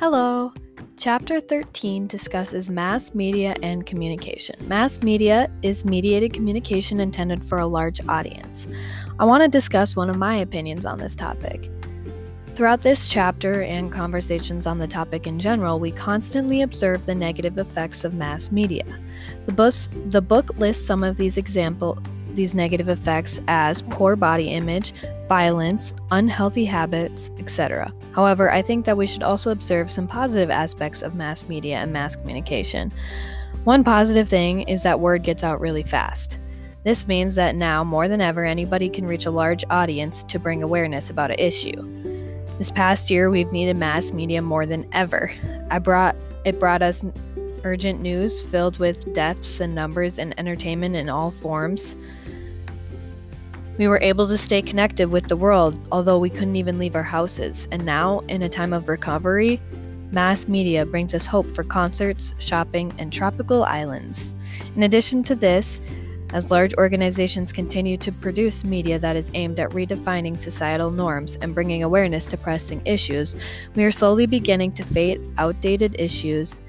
Hello! Chapter 13 discusses mass media and communication. Mass media is mediated communication intended for a large audience. I want to discuss one of my opinions on this topic. Throughout this chapter and conversations on the topic in general, we constantly observe the negative effects of mass media. The, bus- the book lists some of these example these negative effects as poor body image, violence, unhealthy habits, etc. However, I think that we should also observe some positive aspects of mass media and mass communication. One positive thing is that word gets out really fast. This means that now, more than ever, anybody can reach a large audience to bring awareness about an issue. This past year, we've needed mass media more than ever. I brought it brought us urgent news filled with deaths and numbers and entertainment in all forms. We were able to stay connected with the world, although we couldn't even leave our houses. And now, in a time of recovery, mass media brings us hope for concerts, shopping, and tropical islands. In addition to this, as large organizations continue to produce media that is aimed at redefining societal norms and bringing awareness to pressing issues, we are slowly beginning to fade outdated issues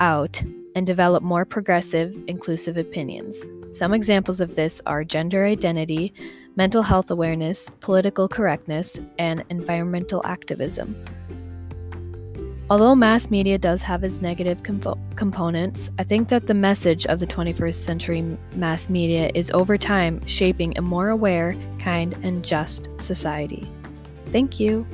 out and develop more progressive, inclusive opinions. Some examples of this are gender identity, mental health awareness, political correctness, and environmental activism. Although mass media does have its negative components, I think that the message of the 21st century mass media is over time shaping a more aware, kind, and just society. Thank you.